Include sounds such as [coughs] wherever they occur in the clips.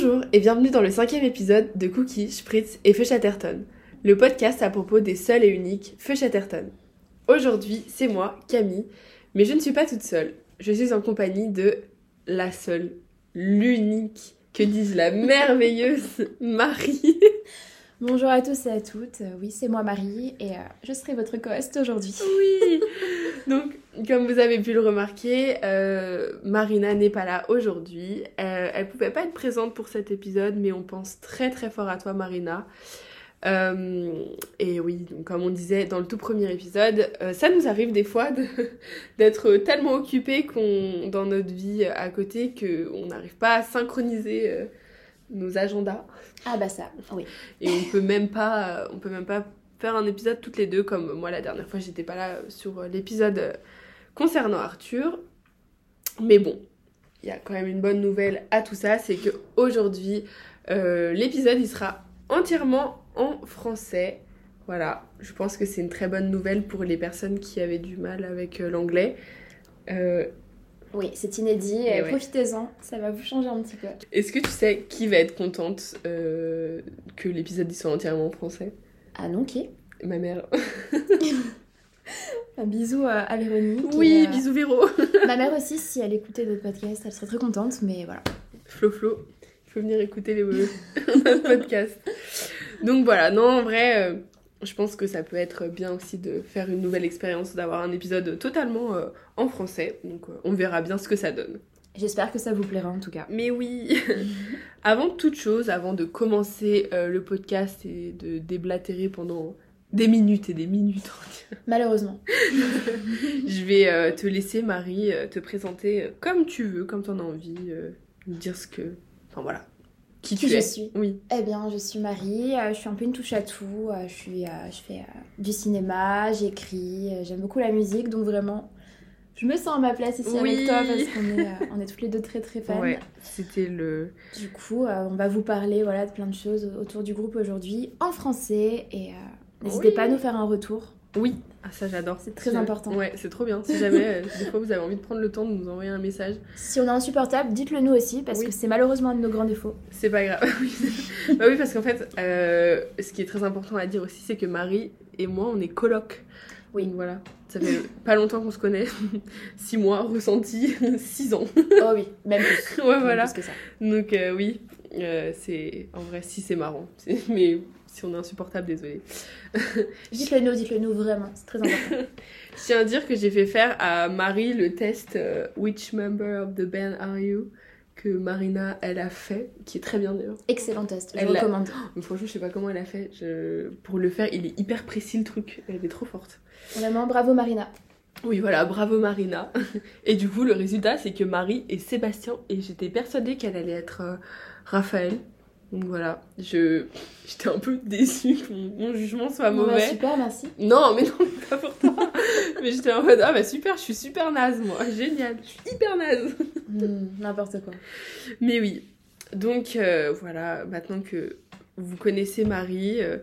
Bonjour et bienvenue dans le cinquième épisode de Cookie, Spritz et Feu Chatterton, le podcast à propos des seuls et uniques Feu Chatterton. Aujourd'hui, c'est moi, Camille, mais je ne suis pas toute seule. Je suis en compagnie de la seule, l'unique, que disent la merveilleuse Marie. [laughs] Bonjour à tous et à toutes, Euh, oui c'est moi Marie et euh, je serai votre co-host aujourd'hui. Oui [laughs] Donc, comme vous avez pu le remarquer, euh, Marina n'est pas là aujourd'hui. Euh, elle pouvait pas être présente pour cet épisode, mais on pense très très fort à toi, Marina. Euh, et oui, donc, comme on disait dans le tout premier épisode, euh, ça nous arrive des fois de- [laughs] d'être tellement occupés qu'on, dans notre vie à côté qu'on n'arrive pas à synchroniser nos agendas. Ah bah ça, oui. Et on peut même pas, on peut même pas faire un épisode toutes les deux, comme moi la dernière fois j'étais pas là sur l'épisode concernant Arthur. Mais bon, il y a quand même une bonne nouvelle à tout ça, c'est que aujourd'hui euh, l'épisode il sera entièrement en français. Voilà, je pense que c'est une très bonne nouvelle pour les personnes qui avaient du mal avec euh, l'anglais. Euh, Oui, c'est inédit, ouais. profitez-en, ça va vous changer un petit peu. Est-ce que tu sais qui va être contente que l'épisode soit entièrement en français? Ah non, qui? Ma mère. [laughs] Un bisou euh, à Véronique. Oui, euh, bisous Véro. [laughs] Ma mère aussi, si elle écoutait notre podcast, elle serait très contente, mais voilà. Flo Flo, il faut venir écouter les [laughs] notre podcast. Donc voilà, non, en vrai, euh, je pense que ça peut être bien aussi de faire une nouvelle expérience, d'avoir un épisode totalement euh, en français. Donc euh, on verra bien ce que ça donne. J'espère que ça vous plaira en tout cas. Mais oui, [laughs] avant toute chose, avant de commencer euh, le podcast et de déblatérer pendant des minutes et des minutes [laughs] Malheureusement. [laughs] je vais euh, te laisser, Marie, euh, te présenter euh, comme tu veux, comme tu en as envie, euh, dire ce que... Enfin voilà, qui Qui tu je es. suis Oui. Eh bien, je suis Marie, euh, je suis un peu une touche à tout. je, suis, je fais du cinéma, j'écris, j'aime beaucoup la musique, donc vraiment, je me sens à ma place ici Oui. avec toi parce qu'on est, euh, on est toutes les deux très très fans. Ouais, c'était le. Du coup, euh, on va vous parler voilà, de plein de choses autour du groupe aujourd'hui en français et euh, n'hésitez Oui. pas à nous faire un retour. Oui, ah, ça j'adore. C'est très important. Ouais, c'est trop bien. Si jamais, euh, des fois, vous avez envie de prendre le temps de nous envoyer un message, Si on est insupportable, dites-le nous aussi parce Oui. que c'est malheureusement un de nos grands défauts. c'est pas grave. [laughs] Oui. bah oui, parce qu'en fait, euh, ce qui est très important à dire aussi, c'est que Marie et moi, on est coloc. Oui. Donc voilà, ça fait pas longtemps qu'on se connaît. [laughs] Six mois, ressenti, [laughs] six ans. oh oui, même plus. Ouais, Même voilà. plus que ça. Donc euh, oui, euh, c'est. En vrai, si c'est marrant. Mais si on est insupportable, désolé. [laughs] Dites-le nous, dites-le nous vraiment, c'est très important. [laughs] Je tiens à dire que j'ai fait faire à Marie le test euh, Which member of the band are you que Marina elle a fait, qui est très bien d'ailleurs. Excellent test, je Elle recommande. Mais franchement, je sais pas comment elle a fait. Je... Pour le faire, il est hyper précis le truc. Elle est trop forte. Vraiment, bravo Marina. Oui, voilà, bravo Marina. [laughs] Et du coup, le résultat, c'est que Marie est Sébastien et j'étais persuadée qu'elle allait être euh, Raphaël. Donc voilà, je j'étais un peu déçue que mon, jugement soit bah, mauvais. super, merci. Non, mais non, pas pour toi. [laughs] mais j'étais en mode, ah bah super, je suis super naze, moi. Génial, je suis hyper naze. Hmm, N'importe quoi. Mais oui. Donc euh, voilà, maintenant que vous connaissez Marie, euh,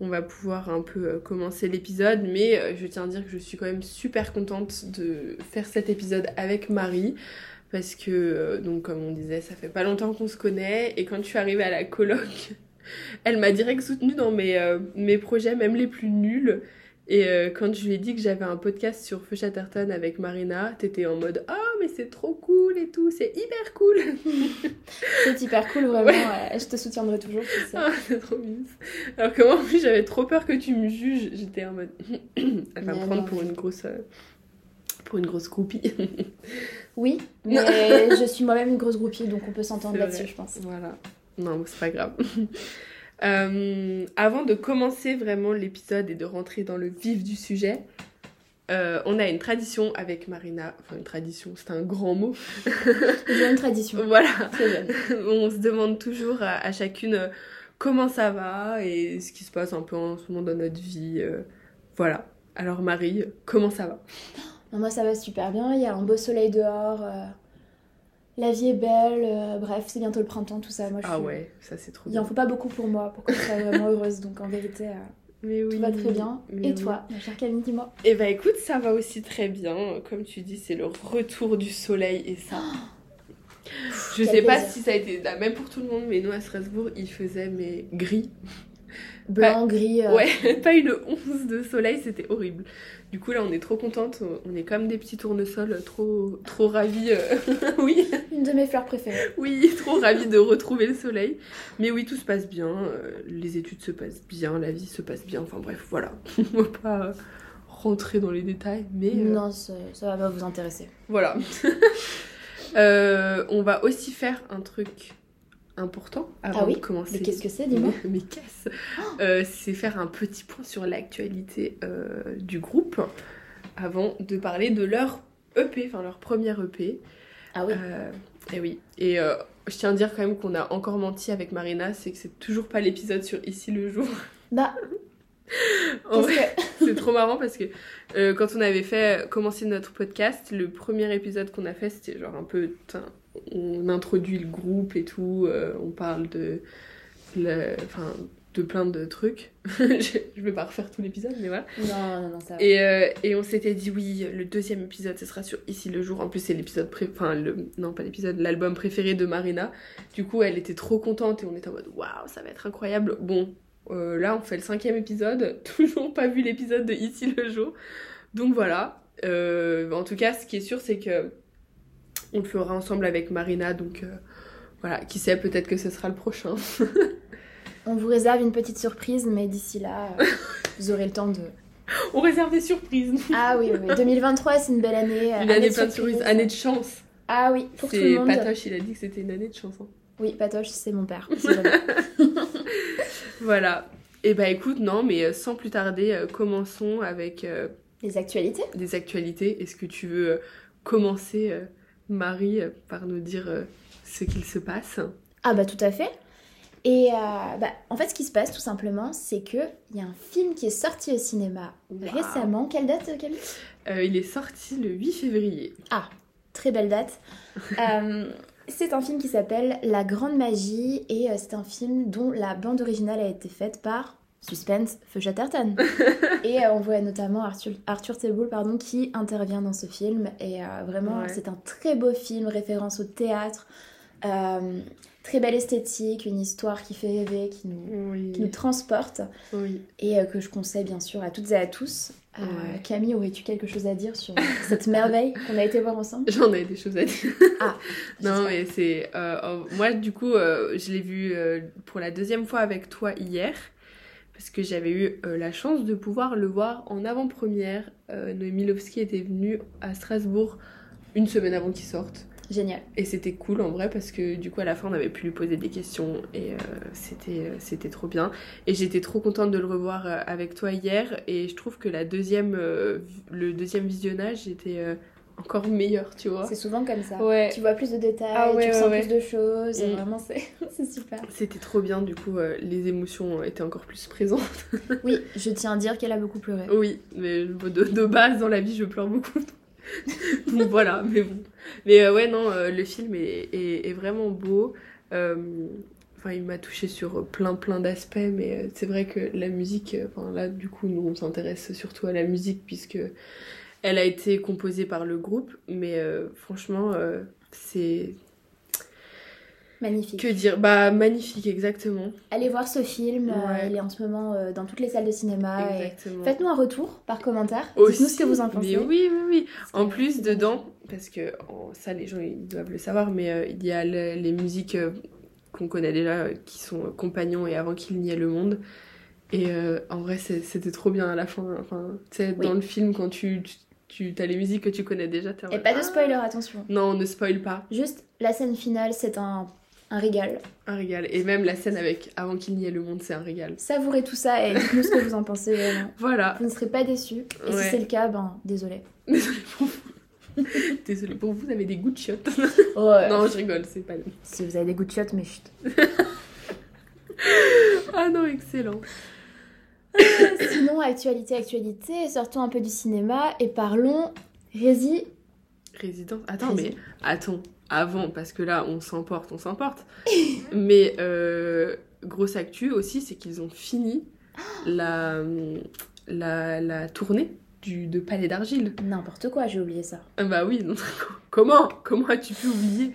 on va pouvoir un peu euh, commencer l'épisode. Mais je tiens à dire que je suis quand même super contente de faire cet épisode avec Marie. Parce que, euh, donc comme on disait, ça fait pas longtemps qu'on se connaît. Et quand je suis arrivée à la coloc, [laughs] elle m'a direct soutenue dans mes, euh, mes projets, même les plus nuls. Et euh, quand je lui ai dit que j'avais un podcast sur Feu Chatterton avec Marina, t'étais en mode Ah, mais c'est trop cool et tout, c'est hyper cool! [laughs] C'est hyper cool, vraiment. ouais, je te soutiendrai toujours. sais. Ah, c'est trop mignon. Alors que moi, en plus, j'avais trop peur que tu me juges. J'étais en mode. [clears throat] Elle va me prendre pour une grosse. Pour une grosse groupie. [laughs] Oui, mais je suis moi-même une grosse groupie, donc on peut s'entendre là-dessus, je pense. voilà. Non, c'est pas grave. [laughs] Euh, avant de commencer vraiment l'épisode et de rentrer dans le vif du sujet, euh, on a une tradition avec Marina. Enfin, une tradition, c'est un grand mot. Une tradition. [laughs] Voilà. On se demande toujours à, à chacune euh, comment ça va et ce qui se passe un peu en ce moment dans notre vie. euh, voilà. Alors Marie, comment ça va? Non, moi ça va super bien, il y a un beau soleil dehors, euh, la vie est belle, euh, bref, c'est bientôt le printemps, tout ça. Moi, je Ah suis- ouais, ça c'est trop Il bien. en faut pas beaucoup pour moi, pour que je sois vraiment heureuse, donc en vérité, euh, Mais oui. tout va très bien. Et oui. toi, ma chère Camille, dis-moi Eh ben écoute, ça va aussi très bien. Comme tu dis, c'est le retour du soleil et ça. [gasps] Je quel sais pas si ça a été la même pour tout le monde, mais nous à Strasbourg, il faisait mais gris. Blanc, gris. euh, Ouais, [laughs] pas une once de soleil, c'était horrible. Du coup, là, on est trop contente. On est comme des petits tournesols, trop, trop ravis. euh, [laughs] oui, Une de mes fleurs préférées. oui, trop ravis de retrouver le soleil. Mais oui, tout se passe bien. euh, Les études se passent bien, la vie se passe bien. Enfin bref, voilà. [laughs] On va pas rentrer dans les détails, mais euh, Non, ça, ça va pas vous intéresser. voilà. On va aussi faire un truc important avant Ah oui de commencer. Mais qu'est-ce que c'est, dis-moi [laughs] Mais, qu'est-ce Euh, C'est faire un petit point sur l'actualité euh, du groupe avant de parler de leur EP, enfin leur première EP. Ah oui. Euh, et oui. Et je tiens à dire quand même qu'on a encore menti avec Marina, c'est que c'est toujours pas l'épisode sur Ici le jour. [laughs] Bah, En vrai, que. [laughs] c'est trop marrant parce que quand on avait fait commencer notre podcast, le premier épisode qu'on a fait, c'était genre un peu. On introduit le groupe et tout, euh, on parle de. le- de plein de trucs. [laughs] je, je vais pas refaire tout l'épisode, mais voilà. Non, non, non, ça va. Et, euh, et on s'était dit, oui, le deuxième épisode, ce sera sur Ici le jour. En plus, c'est l'épisode. pré- Enfin, le... non, pas l'épisode, l'album préféré de Marina. Du coup, elle était trop contente et on était en mode, waouh, ça va être incroyable. Bon, euh, là, on fait le cinquième épisode. [laughs] Toujours pas vu l'épisode de Ici le jour. Donc voilà. En tout cas, ce qui est sûr, c'est que on le fera ensemble avec Marina. Donc euh, voilà, qui sait, peut-être que ce sera le prochain. [laughs] On vous réserve une petite surprise, mais d'ici là, euh, [laughs] vous aurez le temps de. On réserve des surprises. Ah oui, oui, oui. 2023, c'est une belle année. euh, Une année de plein de surprises, année de chance. Ah oui, pour tout le monde. Patoche, il a dit que c'était une année de chance. hein. Oui, Patoche, c'est mon père. [laughs] Voilà. Et bah écoute, non, mais sans plus tarder, commençons avec euh, Les actualités des actualités. Est-ce que tu veux commencer, euh, Marie, euh, par nous dire euh, ce qu'il se passe Ah bah tout à fait. Et euh, bah, en fait, ce qui se passe tout simplement, c'est que il y a un film qui est sorti au cinéma récemment. Quelle date, Camille? Euh, Il est sorti le 8 février. Très belle date. [laughs] Euh, c'est un film qui s'appelle La Grande Magie et c'est un film dont la bande originale a été faite par Suspense Feu Chatterton. [laughs] et euh, on voit notamment Arthur, Arthur Teboul pardon, qui intervient dans ce film. Et euh, vraiment, Ouais. c'est un très beau film, référence au théâtre. Euh, très belle esthétique, une histoire qui fait rêver, qui nous, Oui. qui nous transporte Oui. et que je conseille bien sûr à toutes et à tous. Ouais. Camille, aurais-tu quelque chose à dire sur cette merveille qu'on a été voir ensemble? [laughs] J'en ai des choses à dire. Ah, [laughs] Non, mais c'est. euh, moi, du coup, je l'ai vu pour la deuxième fois avec toi hier. Parce que j'avais eu euh, la chance de pouvoir le voir en avant-première. Euh, Noémie Lovski était venue à Strasbourg une semaine avant qu'il sorte. Génial. Et c'était cool en vrai parce que du coup à la fin on avait pu lui poser des questions et euh, c'était euh, c'était trop bien. Et j'étais trop contente de le revoir avec toi hier et je trouve que la deuxième, le deuxième visionnage était encore meilleur, tu vois. C'est souvent comme ça. Ouais. Tu vois plus de détails, Ah ouais, tu ouais. plus de choses. Mm. Vraiment, c'est [laughs] c'est super. C'était trop bien, du coup, euh, les émotions étaient encore plus présentes. [laughs] Oui, je tiens à dire qu'elle a beaucoup pleuré. Oui, mais de, de base, dans la vie, je pleure beaucoup. [laughs] Donc voilà, mais bon. Mais euh, ouais, non, euh, le film est, est- est vraiment beau. Euh, Enfin, il m'a touché sur plein plein d'aspects, mais euh, c'est vrai que la musique, euh, enfin là, du coup, nous, on s'intéresse surtout à la musique puisque elle a été composée par le groupe, mais euh, franchement, euh, c'est Magnifique. que dire Bah magnifique, exactement, Allez voir ce film. euh, Ouais. il est en ce moment dans toutes les salles de cinéma. et exactement. Faites-nous un retour par commentaire. Dites-nous ce que vous en pensez. Mais oui, oui, oui. En plus, dedans, parce que ça, les gens, ils doivent le savoir, mais il y a le- les musiques qu'on connaît déjà, qui sont Compagnons et Avant qu'il n'y ait le monde. Et euh, en vrai, c'était trop bien à la fin. Enfin, tu sais, Oui. dans le film, quand tu, tu, tu as les musiques que tu connais déjà, t'es en Et mode, pas de Ah spoiler, attention. Non, ne spoil pas. Juste, la scène finale, c'est un, un régal. Un régal. Et même la scène avec Avant qu'il n'y ait le monde, c'est un régal. Savourez tout ça et dites-nous ce que vous en pensez vraiment. [laughs] Voilà. Vous ne serez pas déçus. Et Ouais. si c'est le cas, ben désolé. Désolée pour vous. [laughs] Désolée pour vous, vous avez des goûts de chiottes. [laughs] Ouais. non, je rigole, c'est pas. Si vous avez des goûts de chiottes, mais chut. Ah non, excellent. [coughs] Sinon, actualité, actualité, sortons un peu du cinéma et parlons Rési. Résidence. Attends, Rési- mais attends, avant, parce que là, on s'emporte, on s'emporte. [laughs] mais euh, grosse actu aussi, c'est qu'ils ont fini [gasps] la, la, la tournée du, de Palais d'Argile. N'importe quoi, j'ai oublié ça. Ah bah oui, non, [laughs] comment Comment as-tu pu oublier?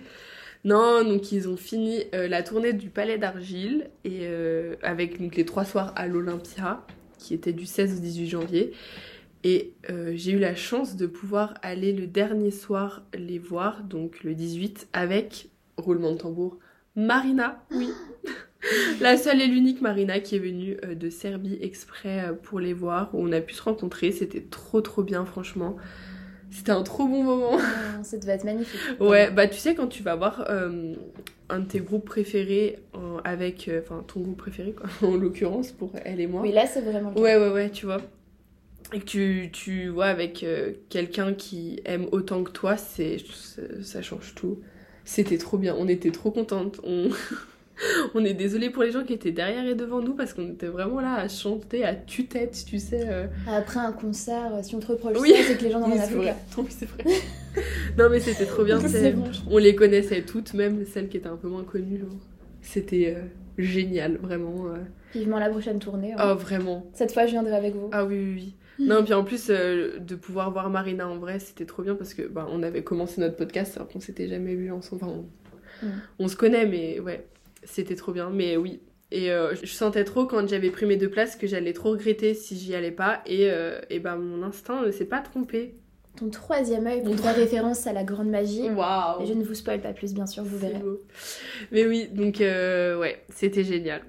Non, donc ils ont fini euh, la tournée du Palais d'Argile et euh, avec les trois soirs à l'Olympia, qui était du 16 au 18 janvier. Et euh, j'ai eu la chance de pouvoir aller le dernier soir les voir, donc le 18, avec, roulement de tambour, Marina, oui. [laughs] la seule et l'unique Marina qui est venue de Serbie exprès pour les voir, où on a pu se rencontrer. C'était trop trop bien, franchement. C'était un trop bon moment. Ça devait être magnifique. Ouais, bah tu sais, quand tu vas voir euh, un de tes groupes préférés euh, avec. euh, Enfin, ton groupe préféré, quoi, [laughs] en l'occurrence, pour elle et moi. Oui, là, c'est vraiment le cas. Ouais, ouais, ouais, tu vois. Et que tu, tu vois avec euh, quelqu'un qui aime autant que toi, c'est c'est- ça change tout. C'était trop bien, on était trop contentes. On, [laughs] on est désolé pour les gens qui étaient derrière et devant nous parce qu'on était vraiment là à chanter à tue-tête, tu sais. euh. Après un concert, euh, si on te reproche Oui. c'est que les gens n'en Oui, rien à c'est vrai. [laughs] Oui, c'est vrai. [laughs] non, mais c'était trop bien. Bon. On les connaissait toutes, même celles qui étaient un peu moins connues. genre. C'était euh, génial, vraiment. euh. Vivement la prochaine tournée. hein. Oh, vraiment. Cette fois, je viendrai avec vous. Ah oui, oui, oui. Non, puis en plus, euh, de pouvoir voir Marina en vrai, c'était trop bien parce que bah, on avait commencé notre podcast alors qu'on s'était jamais vu ensemble. Enfin, on, Mm. on se connaît, mais ouais, c'était trop bien. Mais oui. Et euh, je sentais trop quand j'avais pris mes deux places que j'allais trop regretter si j'y allais pas. Et, euh, et ben mon instinct ne s'est pas trompé. Ton troisième œil Mon pour faire référence à la grande magie. Waouh! Et je ne vous spoil pas plus, bien sûr, vous verrez. beau. Mais oui, donc euh, ouais, c'était génial.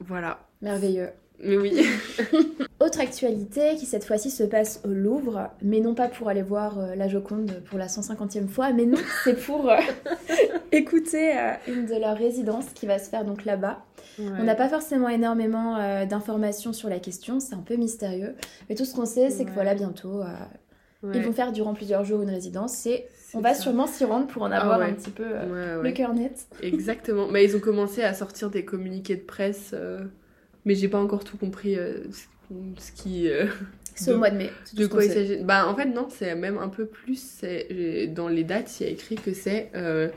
Voilà. Merveilleux. Mais oui. [laughs] Autre actualité qui cette fois-ci se passe au Louvre, mais non pas pour aller voir euh, la Joconde pour la 150e fois, mais non, [laughs] c'est pour euh, [laughs] écouter euh, une de leurs résidences qui va se faire donc là-bas. On n'a pas forcément énormément d'informations sur la question, c'est un peu mystérieux, mais tout ce qu'on sait, c'est que voilà, bientôt, Ouais, ils vont faire durant plusieurs jours une résidence c'est on va ça. sûrement s'y rendre pour en Ah avoir ouais. un petit peu le cœur net. Exactement. Mais ils ont commencé à sortir des communiqués de presse, mais j'ai pas encore tout compris euh, ce- qui. euh, C'est au De- mois de mai. de quoi il s'agit. Bah en fait non, c'est même un peu plus. Dans les dates, il y a écrit que c'est euh,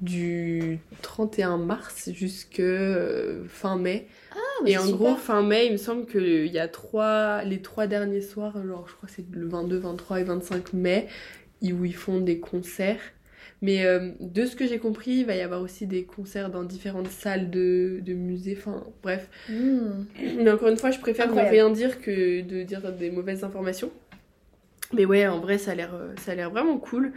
du 31 mars jusque euh, fin mai. Ah, Et en super. gros, fin mai, il me semble qu'il y a trois, les trois derniers soirs, genre je crois que c'est le 22, 23 et 25 mai, où ils font des concerts. Mais euh, de ce que j'ai compris, il va y avoir aussi des concerts dans différentes salles de, de musées, enfin bref. Hmm. Mais encore une fois, je préfère ne rien dire que de dire des mauvaises informations. Mais ouais, en vrai, ça a l'air, euh, vraiment cool.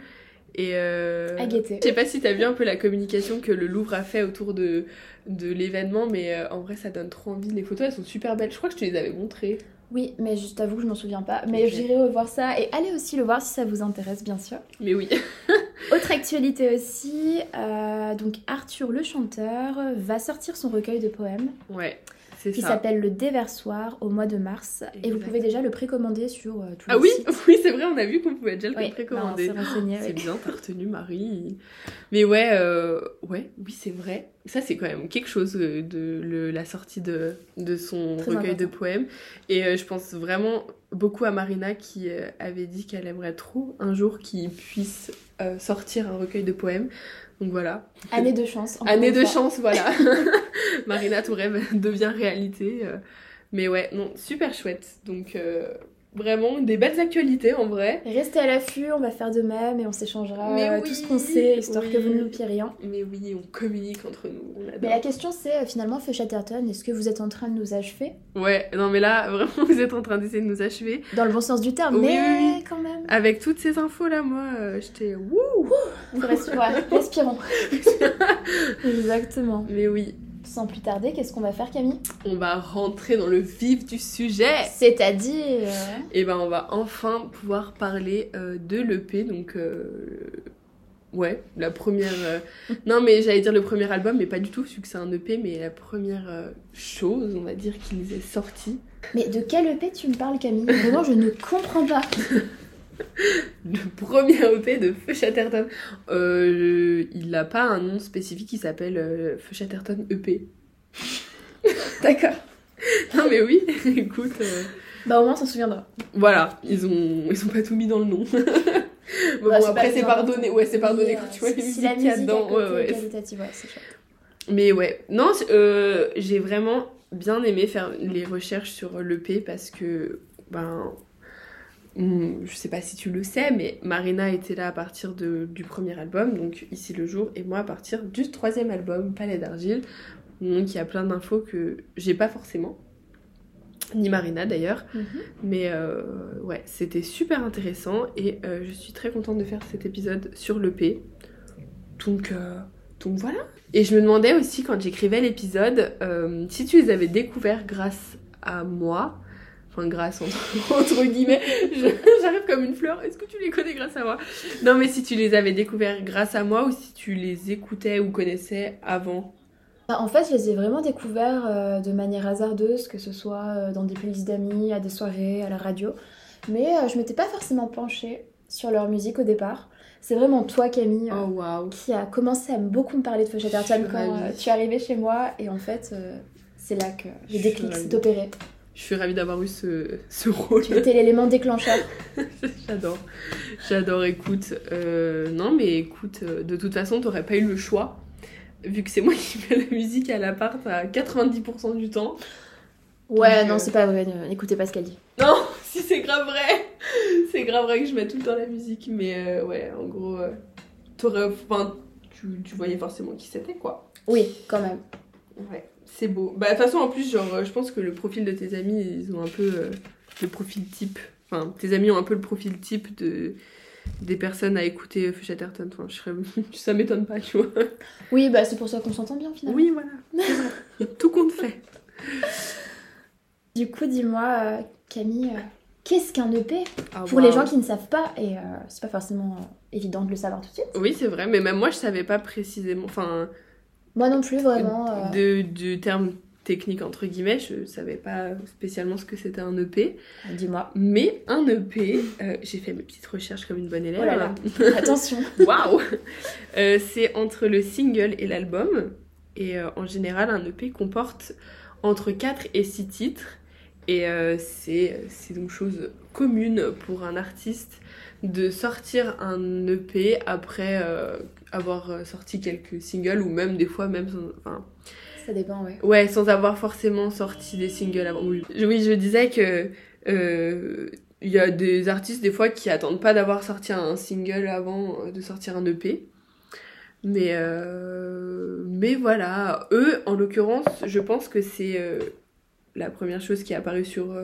Et euh, je sais pas si t'as vu un peu la communication que le Louvre a fait autour de, de l'événement, mais euh, en vrai, ça donne trop envie. Les photos, elles sont super belles. Je crois que je te les avais montrées. Oui, mais je t'avoue que je m'en souviens pas. Mais j'irai revoir ça et allez aussi le voir si ça vous intéresse, bien sûr. Mais oui. [laughs] Autre actualité aussi, euh, donc Arthur le chanteur va sortir son recueil de poèmes qui s'appelle Le Déversoir au mois de mars. Et vous pouvez déjà le précommander sur euh, tous Ah les oui, sites. [laughs] oui, c'est vrai, on a vu qu'on pouvait déjà le Oui, précommander. bah, renseigné, C'est oui. bien, t'as retenu Marie. Mais ouais, euh, ouais, oui, c'est vrai. Ça, c'est quand même quelque chose euh, de le- la sortie de, de son Très recueil de poèmes. Et euh, je pense vraiment beaucoup à Marina qui euh, avait dit qu'elle aimerait trop un jour qu'il puisse sortir un recueil de poèmes. Donc voilà. Année de chance. Année de fois. chance, voilà. [laughs] [laughs] Marina, ton rêve [laughs] devient réalité. euh. Mais ouais, non, super chouette. Donc euh, vraiment des belles actualités en vrai. Restez à l'affût, on va faire de même et on s'échangera Mais euh, oui, tout ce qu'on sait, histoire oui. que vous ne loupiez rien. Mais oui, on communique entre nous. On. Mais la question c'est finalement, Feu Chatterton, est-ce que vous êtes en train de nous achever? Ouais, non mais là, [laughs] vraiment, vous êtes en train d'essayer de nous achever. Dans le bon sens du terme, Oui, mais oui, oui. quand même. Avec toutes ces infos là, moi, euh, j'étais wouh. Respirons. Exactement. Mais oui, Sans plus tarder, qu'est-ce qu'on va faire Camille? On va rentrer dans le vif du sujet. C'est-à-dire... Et ben on va enfin pouvoir parler euh, de l'EP, donc euh, ouais, la première. euh, [laughs] Non mais j'allais dire le premier album, mais pas du tout, vu que c'est un EP, mais la première chose, on va dire, qu'ils aient sorti. Mais de quel EP tu me parles Camille? Vraiment, je ne comprends pas. [laughs] [laughs] Le premier EP de Feu Chatterton. Euh, il n'a pas un nom spécifique, il s'appelle euh, Feu Chatterton EP. [laughs] D'accord. Non mais oui, [laughs] écoute, euh, Bah au moins on s'en souviendra. voilà, ils ont, ils ont pas tout mis dans le nom. bon, Bah, bon, après c'est pardonné, ouais c'est pardonné quand euh, tu vois les si musiques qu'il y a musique dedans. Ouais, ouais. qualitative, ouais, c'est chouette. Mais ouais, non, euh, j'ai vraiment bien aimé faire les recherches sur l'EP parce que, ben, je sais pas si tu le sais, mais Marina était là à partir de, du premier album, donc Ici le jour, et moi à partir du troisième album, Palais d'argile. Donc il y a plein d'infos que j'ai pas forcément, ni Marina d'ailleurs. Mhm. Mais euh, ouais, c'était super intéressant et euh, je suis très contente de faire cet épisode sur l'EP. Donc, euh, donc voilà. Et je me demandais aussi quand j'écrivais l'épisode euh, si tu les avais découverts grâce à moi. Enfin, grâce entre, [laughs] entre guillemets. [laughs] J'arrive comme une fleur. Est-ce que tu les connais grâce à moi? Non, mais si tu les avais découverts grâce à moi ou si tu les écoutais ou connaissais avant? Bah, en fait, je les ai vraiment découverts euh, de manière hasardeuse, que ce soit euh, dans des playlists d'amis, à des soirées, à la radio. Mais euh, je m'étais pas forcément penchée sur leur musique au départ. C'est vraiment toi, Camille, Oh qui a commencé à beaucoup me parler de Feu Chatterton suis quand tu es arrivée chez moi. Et en fait, c'est là que le déclic s'est opéré. Je suis ravie d'avoir eu ce, ce rôle. Tu étais l'élément déclencheur. [laughs] J'adore. J'adore, écoute. euh, non, mais écoute, euh, de toute façon, t'aurais pas eu le choix. Vu que c'est moi [laughs] qui fais la musique à l'appart à 90% du temps. Ouais, Donc, non, euh, c'est pas vrai. N'écoutez pas ce qu'elle dit. Non, [laughs] si c'est grave vrai. C'est grave vrai que je mets tout le temps la musique. Mais euh, ouais, en gros, t'aurais. Enfin, tu, tu voyais forcément qui c'était, quoi. Oui, quand même. Ouais, c'est beau. Bah, de toute façon, en plus, genre, euh, je pense que le profil de tes amis, ils ont un peu euh, le profil type. Enfin, tes amis ont un peu le profil type de des personnes à écouter Feu Chatterton. Enfin, je serais... [laughs] ça m'étonne pas, tu vois. Oui, bah c'est pour ça qu'on s'entend bien finalement. Oui, voilà. Tout compte fait. Du coup, dis-moi, euh, Camille, euh, qu'est-ce qu'un EP Ah, Pour les gens qui ne savent pas, et euh, c'est pas forcément euh, évident de le savoir tout de suite. Oui, c'est vrai, mais même moi, je savais pas précisément. Enfin, Moi non plus, vraiment. euh, de, du terme technique, entre guillemets, je savais pas spécialement ce que c'était un EP. Dis-moi. Mais un EP, euh, j'ai fait mes petites recherches comme une bonne élève. Oh là là. [laughs] Attention. Waouh Euh, C'est entre le single et l'album. Et euh, en général, un EP comporte entre 4 et 6 titres. Et euh, c'est c'est donc chose commune pour un artiste de sortir un EP après euh, avoir euh, sorti quelques singles ou même des fois même sans, enfin, Ça dépend, ouais. Ouais, sans avoir forcément sorti des singles avant. Oui, Je- oui je disais que euh, il y a des artistes des fois qui attendent pas d'avoir sorti un single avant de sortir un EP. Mais euh, mais voilà, eux en l'occurrence, je pense que c'est la première chose qui est apparue sur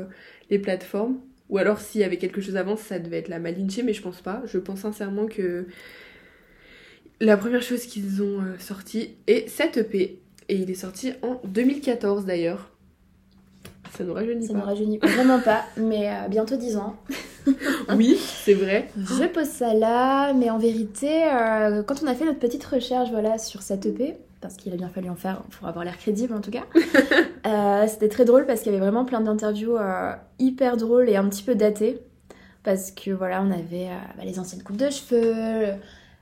les plateformes. Ou alors s'il y avait quelque chose avant, ça devait être la Malinche, mais je pense pas. Je pense sincèrement que la première chose qu'ils ont euh, sorti est cet EP. Et il est sorti en 2014 d'ailleurs. Ça nous rajeunit Ça pas. rajeunit vraiment pas, mais euh, bientôt 10 ans. [laughs] Oui, c'est vrai. Je pose ça là, mais en vérité, euh, quand on a fait notre petite recherche voilà, sur cette EP, parce qu'il a bien fallu en faire pour avoir l'air crédible en tout cas, [laughs] euh, c'était très drôle parce qu'il y avait vraiment plein d'interviews euh, hyper drôles et un petit peu datées. Parce que voilà, on avait euh, bah, les anciennes coupes de cheveux,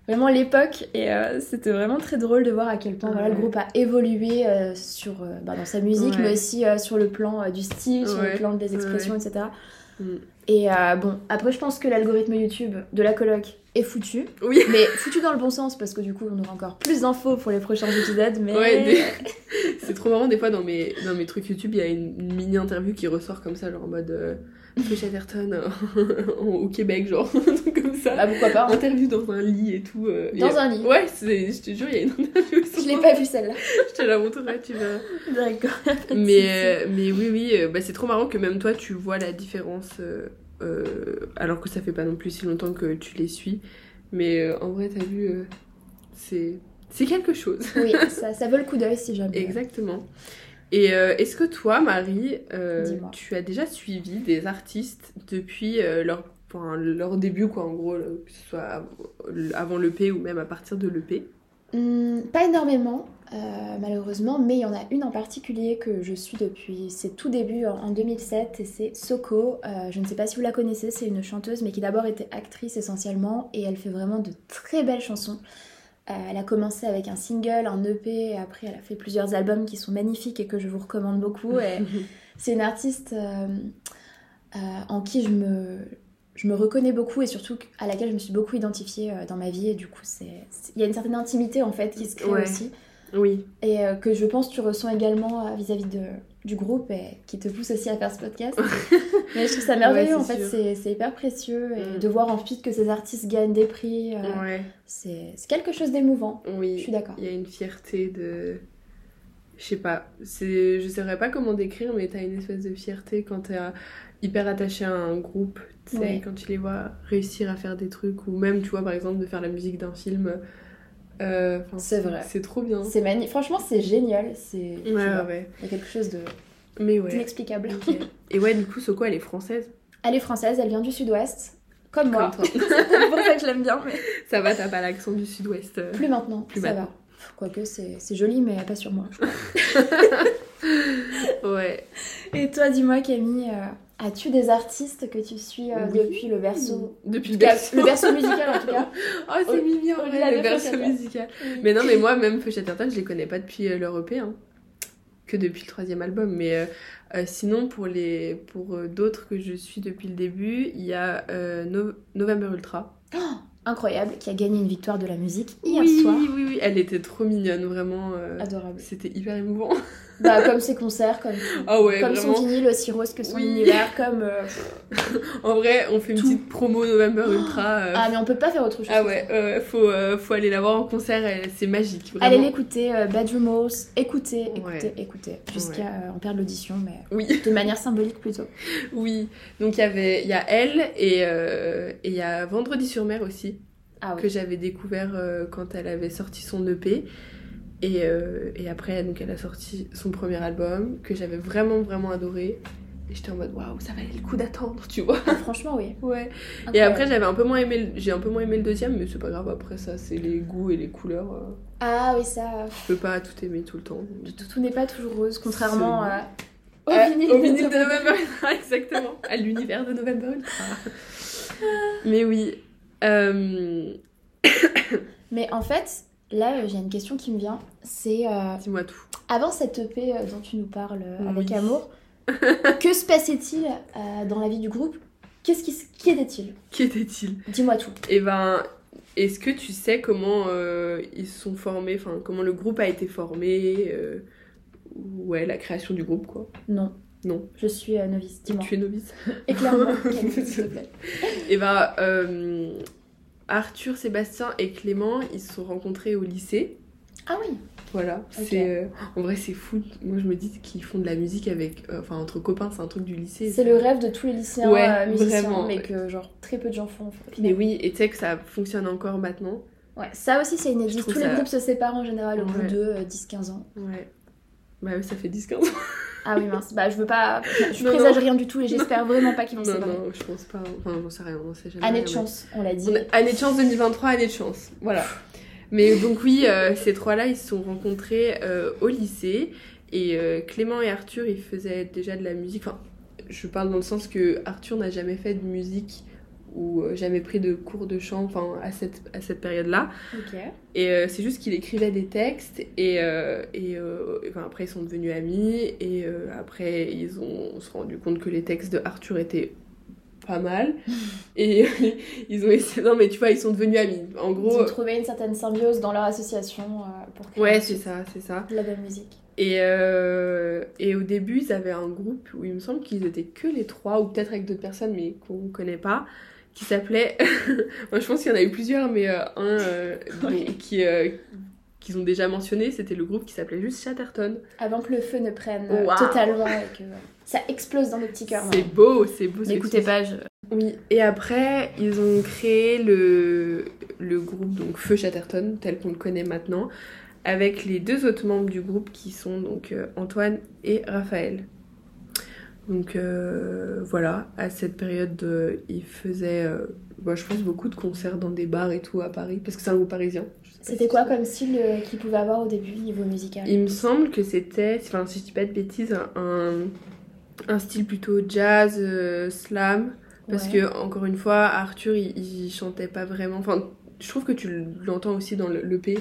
vraiment l'époque, et c'était vraiment très drôle de voir à quel point voilà, le groupe a évolué sur, bah, dans sa musique, Ouais. mais aussi sur le plan du style, sur Ouais, le plan des expressions, etc. Mm. Et euh, bon, après, je pense que l'algorithme YouTube de la coloc est foutu. Oui. [laughs] Mais foutu dans le bon sens, parce que du coup, on aura encore plus d'infos pour les prochains épisodes. Mais Ouais, des- [laughs] C'est trop marrant, des fois dans mes, dans mes trucs YouTube, il y a une, une mini interview qui ressort comme ça, genre en mode euh, Feu Chatterton euh, [laughs] au Québec, genre, [laughs] un truc comme ça. bah, pourquoi pas. hein. Interview dans un lit et tout. euh, Dans et- un lit. Ouais, je te jure, il y a une interview. Je l'ai pas vue celle-là. [laughs] Je te la montrerai, tu vas. D'accord. Mais, euh, mais oui, oui, bah, c'est trop marrant que même toi, tu vois la différence, euh, alors que ça fait pas non plus si longtemps que tu les suis. Mais euh, en vrai, t'as vu, c'est c'est quelque chose. Oui, ça, ça vaut le coup d'œil si jamais. Exactement. Et euh, est-ce que toi, Marie, euh, tu as déjà suivi des artistes depuis euh, leur, enfin, leur début, quoi, en gros, que ce soit av- avant l'EP ou même à partir de l'EP Hum, pas énormément, malheureusement, mais il y en a une en particulier que je suis depuis ses tout débuts en, en 2007 et c'est Soko. Je ne sais pas si vous la connaissez, c'est une chanteuse mais qui d'abord était actrice essentiellement et elle fait vraiment de très belles chansons. Euh, elle a commencé avec un single, un EP et après elle a fait plusieurs albums qui sont magnifiques et que je vous recommande beaucoup. Et [laughs] c'est une artiste euh, euh, en qui je me, je me reconnais beaucoup et surtout à laquelle je me suis beaucoup identifiée dans ma vie et du coup il y a une certaine intimité en fait qui se crée Ouais. aussi Oui. Et que je pense tu ressens également vis-à-vis de, du groupe et qui te pousse aussi à faire ce podcast. [laughs] Mais je trouve ça merveilleux, Ouais, en fait, c'est hyper précieux. Et Mm. de voir ensuite que ces artistes gagnent des prix, euh, Ouais. c'est quelque chose d'émouvant. Oui. Je suis d'accord. Il y a une fierté de. Je sais pas. Je saurais pas comment décrire, mais t'as une espèce de fierté quand t'es euh, hyper attaché à un groupe. Tu sais, Ouais. quand tu les vois réussir à faire des trucs, ou même, tu vois, par exemple, de faire la musique d'un film. Euh, C'est vrai. C'est trop bien. C'est magnifique. Franchement, c'est génial. C'est Ouais, ouais. Il y a quelque chose de Mais ouais. d'inexplicable. Ok. Et ouais, du coup, Soko, elle est française. Elle est française, elle vient du sud-ouest, comme moi. Comme [laughs] c'est pour ça que je l'aime bien, mais Ça va, t'as pas l'accent du sud-ouest. euh. plus maintenant, Plus ça maintenant. va. Quoique c'est c'est joli, mais pas sur moi. [laughs] Ouais. Et toi, dis-moi, Camille, euh, as-tu des artistes que tu suis euh, Oui. depuis le berceau Depuis le berceau. Le berceau musical, en tout cas. [laughs] Oh, c'est mignon, ouais, le berceau musical. Mais non, mais moi, même Feu Chatterton, je les connais pas depuis euh, leur EP, hein. que depuis le troisième album. Mais euh, euh, sinon, pour, les, pour d'autres que je suis depuis le début, il y a No- November Ultra. [gasps] Incroyable, qui a gagné une victoire de la musique hier oui, soir. oui, oui, elle était trop mignonne, vraiment. Adorable. C'était hyper émouvant. [laughs] Bah, comme ses concerts, comme. [laughs] Ah ouais, comme vraiment. son vinyle aussi rose que son Oui. univers, comme. euh, [laughs] En vrai, on fait une Tout. petite promo November Ultra. euh, Ah, mais on peut pas faire autre chose. ah ouais, euh, faut, faut aller la voir en concert, c'est magique. Vraiment. Allez l'écouter, euh, Bedroom House, écoutez, écoutez, Ouais. écoutez, jusqu'à en perdre l'audition, mais Oui. de manière symbolique plutôt. [laughs] Oui, donc il y avait, y a elle et et il y a Vendredi sur mer aussi Ah que j'avais découvert euh, quand elle avait sorti son EP et, euh, et après donc elle a sorti son premier album que j'avais vraiment vraiment adoré et j'étais en mode waouh ça valait le coup d'attendre tu vois Ah, franchement, oui. ouais et après j'avais un peu moins aimé le- j'ai un peu moins aimé le deuxième mais c'est pas grave après ça c'est les goûts et les couleurs euh, Ah oui, ça. je peux pas tout aimer tout le temps Tout, tout n'est pas toujours rose, contrairement à. Au Euh, vinyle, au de vinyle de November. Ultra, [laughs] exactement. À l'univers de November Ultra. Mais oui. euh, Mais en fait, là, euh, j'ai une question qui me vient. C'est euh, Dis-moi tout. avant cette EP euh, dont tu nous parles avec amour, [laughs] que se passait-il euh, dans la vie du groupe? Qu'est-ce qui, qui était-il? Qui était-il? Dis-moi tout. Eh ben, est-ce que tu sais comment euh, ils se sont formés, enfin, comment le groupe a été formé Ouais, la création du groupe, quoi? Non. Non. Je suis novice. Dis-moi. Tu es novice? Éclaire-moi, [laughs] s'il te plaît. Eh ben, euh, Arthur, Sébastien et Clément, ils se sont rencontrés au lycée. Ah oui. Voilà, c'est euh, en vrai c'est fou. Moi je me dis qu'ils font de la musique avec, euh, enfin entre copains, c'est un truc du lycée. C'est le rêve de tous les lycéens Ouais, euh, musiciens, vraiment. mais que genre très peu de gens font. Mais oui, et tu sais que ça fonctionne encore maintenant. Ouais, ça aussi c'est inédit. Tous les groupes se séparent en général au bout Ouais. de euh, 10-15 ans. Ouais. Bah oui, ça fait 10-15 ans. Ah oui, mince. Bah je veux pas. Je Non, présage non. rien du tout et j'espère vraiment pas qu'ils vont se Non, séparer. non, je pense pas. Enfin, j'en sais rien, on sait jamais. Année rien, de mais- chance, on l'a dit. On a- Année de chance 2023, année de chance. Voilà. Mais donc oui, euh, ces trois-là, ils se sont rencontrés euh, au lycée. Et euh, Clément et Arthur, ils faisaient déjà de la musique. Enfin, je parle dans le sens que Arthur n'a jamais fait de musique ou euh, jamais pris de cours de chant enfin, à cette, à cette période-là. Ok. Et euh, c'est juste qu'il écrivait des textes et, euh, et euh, enfin, après ils sont devenus amis et après ils ont se rendu compte que les textes de Arthur étaient pas mal [laughs] et [laughs] ils ont essayé non mais tu vois ils sont devenus amis en Ils gros ont trouvé une certaine symbiose dans leur association pour créer ouais ensuite c'est ça c'est ça de la belle musique. et, euh, et au début ils avaient un groupe où il me semble qu'ils étaient que les trois ou peut-être avec d'autres personnes mais qu'on connaît pas qui s'appelait [laughs] moi je pense qu'il y en a eu plusieurs mais euh, un euh, [laughs] dont- qui euh, qu'ils ont déjà mentionné c'était le groupe qui s'appelait juste Chatterton Avant que le feu ne prenne totalement et que ça explose dans nos petits cœurs. c'est beau c'est beau N'écoutez pas, je... Oui, et après, ils ont créé le, le groupe donc Feu Chatterton, tel qu'on le connaît maintenant, avec les deux autres membres du groupe qui sont donc Antoine et Raphaël. Donc euh, voilà, à cette période, euh, ils faisaient, euh, bah, je pense, beaucoup de concerts dans des bars et tout à Paris, parce que c'est un groupe parisien. C'était si quoi comme style qu'ils pouvaient avoir au début niveau musical? Il me semble que c'était, enfin si je dis pas de bêtises, un, un style plutôt jazz, slam. Parce Ouais. que, encore une fois, Arthur, il, il chantait pas vraiment. Enfin, je trouve que tu l'entends aussi dans le- l'EP.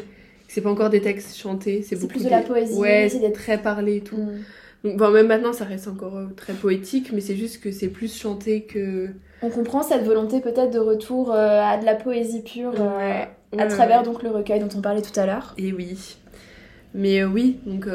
C'est pas encore des textes chantés, c'est beaucoup plus de la poésie, Ouais, c'est c'est des- très parlé et tout. Mm. Donc, bon, même maintenant, ça reste encore euh, très poétique, mais c'est juste que c'est plus chanté que. On comprend cette volonté peut-être de retour euh, à de la poésie pure euh, à Ouais, travers ouais. donc le recueil dont on parlait tout à l'heure. Et oui. Mais euh, oui, donc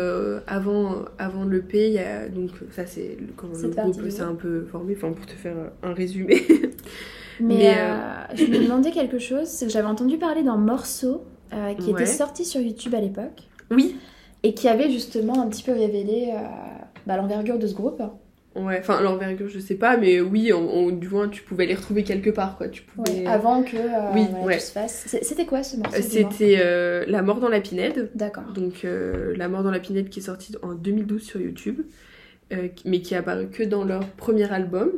avant, avant l'EP, il y a. Donc ça, c'est comment le groupe s'est un peu formé, enfin pour te faire un résumé. [laughs] Mais, Mais, euh, je me demandais quelque chose, c'est que j'avais entendu parler d'un morceau euh, qui Ouais. était sorti sur YouTube à l'époque oui, et qui avait justement un petit peu révélé euh, bah, l'envergure de ce groupe. ouais, enfin l'envergure, je sais pas, mais oui, du moins tu pouvais les retrouver quelque part, quoi. Tu pouvais. Ouais, avant que euh, Oui, voilà, ouais. tout se fasse. C'était quoi ce morceau Euh, C'était euh, La mort dans la pinède. D'accord. Donc euh, La mort dans la pinède qui est sortie en 2012 sur YouTube, euh, mais qui est apparu que dans leur premier album.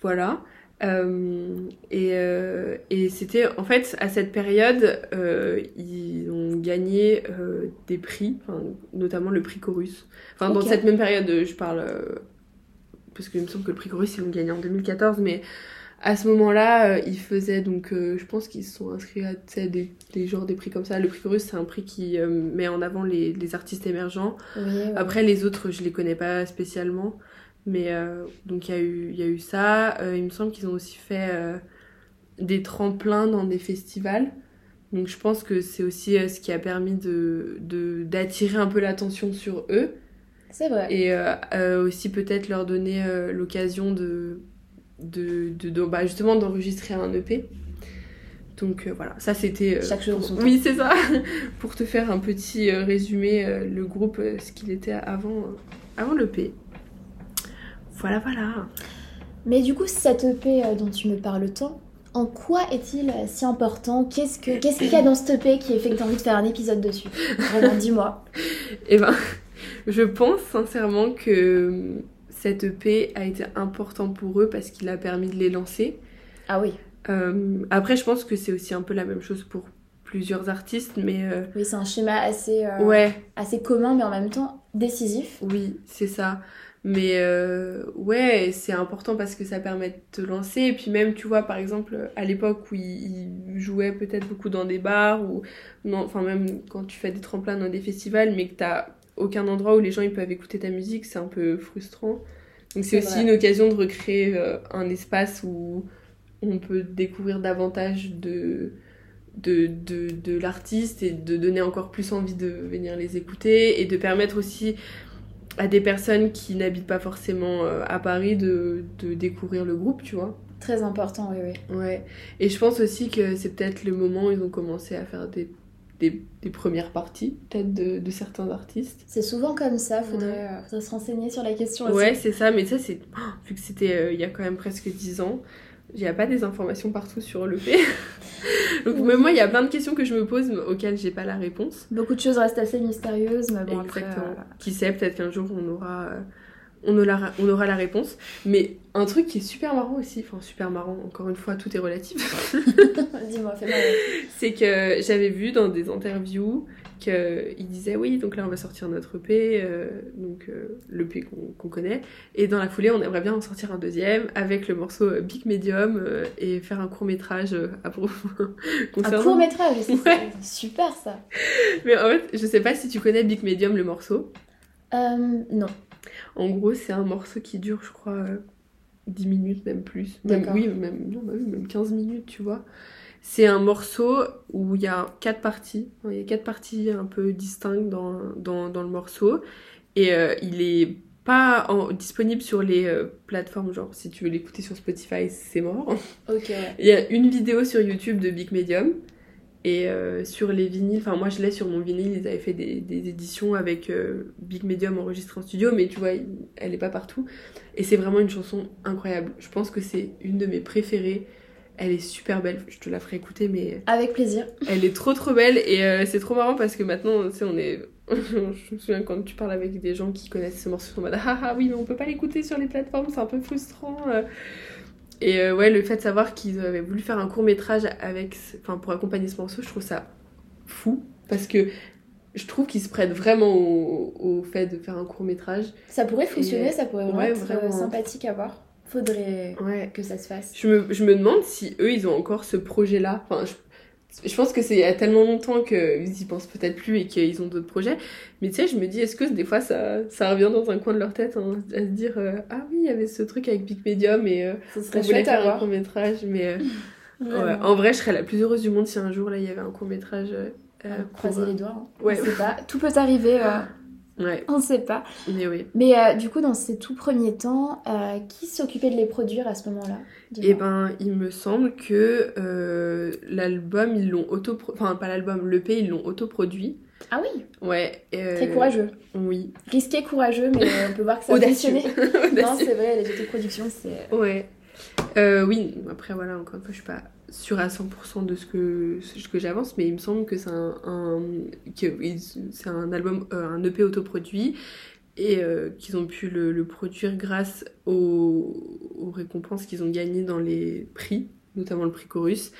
Voilà. Euh, et euh, et c'était en fait à cette période, euh, ils ont gagné euh, des prix, notamment le prix Chorus. Enfin, dans cette même période, euh, je parle. euh, parce qu'il me semble que le prix Chorus, ils l'ont gagné en 2014, mais à ce moment-là, ils faisaient donc, euh, je pense qu'ils se sont inscrits à des, des genres des prix comme ça. Le prix Chorus, c'est un prix qui euh, met en avant les, les artistes émergents. Oui, ouais. Après, les autres, je les connais pas spécialement. Mais euh, donc, il y, a eu- y a eu ça. Euh, il me semble qu'ils ont aussi fait euh, des tremplins dans des festivals. Donc, je pense que c'est aussi ce qui a permis de de- d'attirer un peu l'attention sur eux. c'est vrai. Et aussi peut-être leur donner l'occasion de, de, de, de- bah, justement d'enregistrer un EP. Donc voilà, ça c'était... Chaque chose pour-. Oui, c'est ça. [laughs] pour te faire un petit résumé, le groupe, ce qu'il était avant, avant l'EP. Voilà, voilà. Mais du coup, cette EP euh, dont tu me parles tant, en quoi est-il euh, si important? Qu'est-ce que qu'est-ce qu'il y a dans cette EP qui fait que tu as envie de faire un épisode dessus? Vraiment, dis-moi. [laughs] Et ben, [laughs] je pense sincèrement que euh, cette EP a été important pour eux parce qu'il a permis de les lancer. Ah oui, Euh, après, je pense que c'est aussi un peu la même chose pour plusieurs artistes, mais euh, oui, c'est un schéma assez, euh, ouais, assez commun, mais en même temps décisif. oui, c'est ça. Mais euh, ouais, c'est important parce que ça permet de te lancer. Et puis même, tu vois, par exemple, à l'époque où ils, jouaient peut-être beaucoup dans des bars, ou non, enfin même quand tu fais des tremplins dans des festivals, mais que t'as aucun endroit où les gens ils peuvent écouter ta musique, c'est un peu frustrant. Donc c'est C'est aussi vrai. une occasion de recréer euh, un espace où on peut découvrir davantage de, de, de, de l'artiste et de donner encore plus envie de venir les écouter et de permettre aussi à des personnes qui n'habitent pas forcément euh, à Paris de, de découvrir le groupe, tu vois. Très important, oui, oui. Ouais. Et je pense aussi que c'est peut-être le moment où ils ont commencé à faire des, des, des premières parties, peut-être de, de certains artistes. C'est souvent comme ça, faudrait, Ouais. euh, faudrait se renseigner sur la question aussi. Ouais, c'est ça, mais ça, c'est. oh, vu que c'était euh, il y a quand même presque 10 ans, il n'y a pas des informations partout sur le fait. [laughs] Donc, Oui. même moi, il y a plein de questions que je me pose auxquelles j'ai pas la réponse. Beaucoup de choses restent assez mystérieuses, mais bon, après, euh, Qui sait, peut-être qu'un jour on aura, euh, on, aura, on aura la réponse. Mais un truc qui est super marrant aussi, enfin super marrant, encore une fois, tout est relatif, [laughs] dis-moi, fais-moi. c'est que j'avais vu dans des interviews qu'il disait oui, donc là on va sortir notre EP, euh, donc euh, l'EP qu'on qu'on connaît, et dans la foulée on aimerait bien en sortir un deuxième avec le morceau euh, Big Medium euh, et faire un court métrage à propos [laughs] Un concernant- court métrage, c'est Ouais. super ça. Mais en fait, je sais pas si tu connais Big Medium le morceau. Non. En gros, c'est un morceau qui dure, je crois, euh, 10 minutes, même plus. Même, D'accord. oui, même, non, bah oui, même 15 minutes, tu vois. C'est un morceau où il y a quatre parties. Il y a quatre parties un peu distinctes dans, dans, dans le morceau. Et euh, il est pas en- disponible sur les euh, plateformes, genre si tu veux l'écouter sur Spotify, c'est mort. Ok. Il y a une vidéo sur YouTube de Big Medium. Et euh, sur les vinyles, enfin moi je l'ai sur mon vinyle, ils avaient fait des, des éditions avec euh, Big Medium enregistré en studio, mais tu vois, elle est pas partout. Et c'est vraiment une chanson incroyable. Je pense que c'est une de mes préférées. Elle est super belle, je te la ferai écouter, mais Avec plaisir. elle est trop trop belle. Et euh, c'est trop marrant parce que maintenant, tu sais, on est. [laughs] je me souviens quand tu parles avec des gens qui connaissent ce morceau, ils sont en mode Ah ah oui, mais on peut pas l'écouter sur les plateformes, c'est un peu frustrant. euh. Et euh, ouais, le fait de savoir qu'ils avaient voulu faire un court métrage avec, enfin pour accompagner ce morceau, je trouve ça fou parce que je trouve qu'ils se prêtent vraiment au, au fait de faire un court métrage. Ça pourrait fonctionner, Et- ça pourrait vraiment ouais, être vraiment. sympathique à voir. Faudrait Ouais. que ça se fasse. Je me, je me demande si eux ils ont encore ce projet là. Enfin, je, je pense que c'est il y a tellement longtemps qu'ils y pensent peut-être plus et qu'ils ont d'autres projets. Mais tu sais, je me dis, est-ce que des fois ça, ça revient dans un coin de leur tête hein, à se dire euh, Ah oui, il y avait ce truc avec Big Medium et euh, on serait voulait chouette à faire un voir. court métrage. Mais euh, [laughs] ouais, en vrai, je serais la plus heureuse du monde si un jour là il y avait un court métrage Euh, On croiser euh, les doigts. hein. ouais. On pas. Tout peut arriver, euh, Ouais, on sait pas. mais oui. Mais euh, du coup, dans ces tout premiers temps, euh, qui s'occupait de les produire à ce moment-là. Et ben, il me semble que euh, l'album, ils l'ont auto... Enfin, pas l'album, l'EP, ils l'ont autoproduit. Ah oui, Ouais. très courageux. Oui. Risqué, courageux, mais on peut voir que ça a fonctionné. [laughs] Non, c'est vrai, les autoproductions, c'est... Ouais. Oui, après voilà, encore une fois, je suis pas sûre à 100% de ce que, ce que j'avance, mais il me semble que c'est un, c'est un album, euh, un EP autoproduit et euh, qu'ils ont pu le, le produire grâce aux, aux récompenses qu'ils ont gagnées dans les prix, notamment le prix Chorus,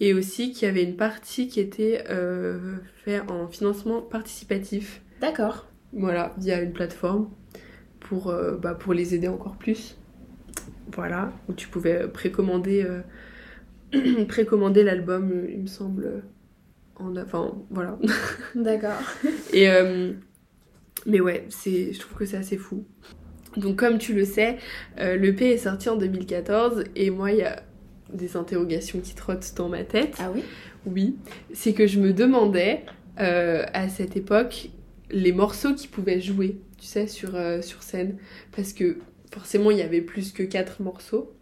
et aussi qu'il y avait une partie qui était euh, faite en financement participatif, D'accord. voilà, via une plateforme pour, euh, bah, pour les aider encore plus. Voilà, où tu pouvais précommander [clears throat] précommander l'album, euh, il me semble. euh, En, enfin, voilà. [laughs] D'accord. Et, euh, mais ouais, c'est, je trouve que c'est assez fou. Donc, comme tu le sais, euh, l'EP est sorti en 2014 et moi, il y a des interrogations qui trottent dans ma tête. Ah oui? Oui, c'est que je me demandais euh, à cette époque les morceaux qui pouvaient jouer, tu sais, sur, euh, sur scène. Parce que forcément, il y avait plus que quatre morceaux.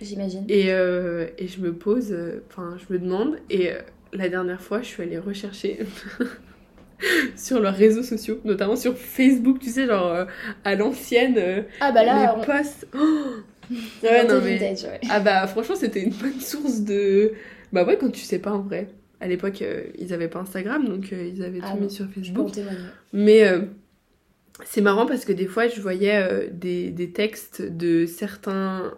J'imagine. Et, euh, et je me pose, enfin, je me demande. Et euh, la dernière fois, je suis allée rechercher [laughs] sur leurs réseaux sociaux, notamment sur Facebook, tu sais, genre euh, à l'ancienne, euh, Ah bah là, les on... posts. [gasps] [laughs] Oh ouais, non, mais... vintage, ouais. Ah bah franchement c'était une bonne source de... Bah ouais quand tu sais pas en vrai. À l'époque euh, ils avaient pas Instagram donc ils avaient Ah tout non, mis sur Facebook. Mais c'est marrant parce que des fois je voyais des, des textes de certains,